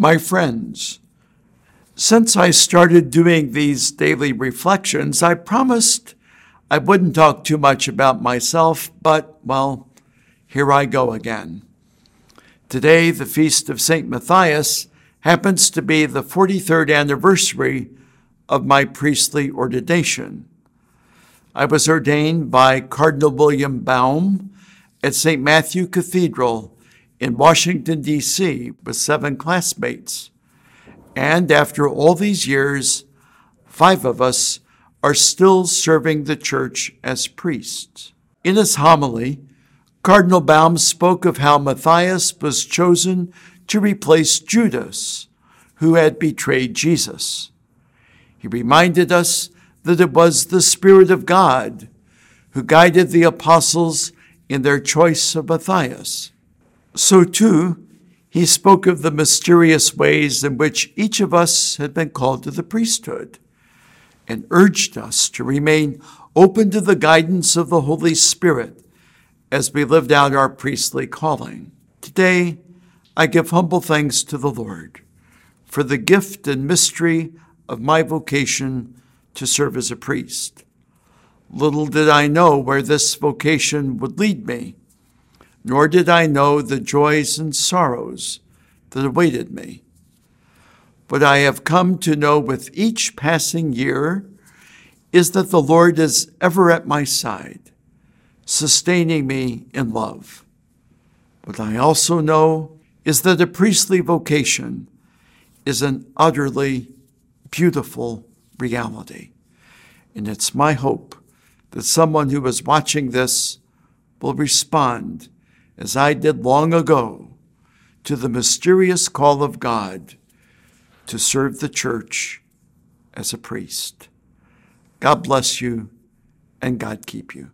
My friends, since I started doing these daily reflections, I promised I wouldn't talk too much about myself, but, well, here I go again. Today, the feast of St. Matthias happens to be the 43rd anniversary of my priestly ordination. I was ordained by Cardinal William Baum at St. Matthew Cathedral in Washington, D.C., with seven classmates. And after all these years, five of us are still serving the church as priests. In his homily, Cardinal Baum spoke of how Matthias was chosen to replace Judas, who had betrayed Jesus. He reminded us that it was the Spirit of God who guided the apostles in their choice of Matthias. So, too, he spoke of the mysterious ways in which each of us had been called to the priesthood and urged us to remain open to the guidance of the Holy Spirit as we lived out our priestly calling. Today, I give humble thanks to the Lord for the gift and mystery of my vocation to serve as a priest. Little did I know where this vocation would lead me nor did I know the joys and sorrows that awaited me. What I have come to know with each passing year is that the Lord is ever at my side, sustaining me in love. What I also know is that a priestly vocation is an utterly beautiful reality. And it's my hope that someone who is watching this will respond as I did long ago, to the mysterious call of God to serve the church as a priest. God bless you and God keep you.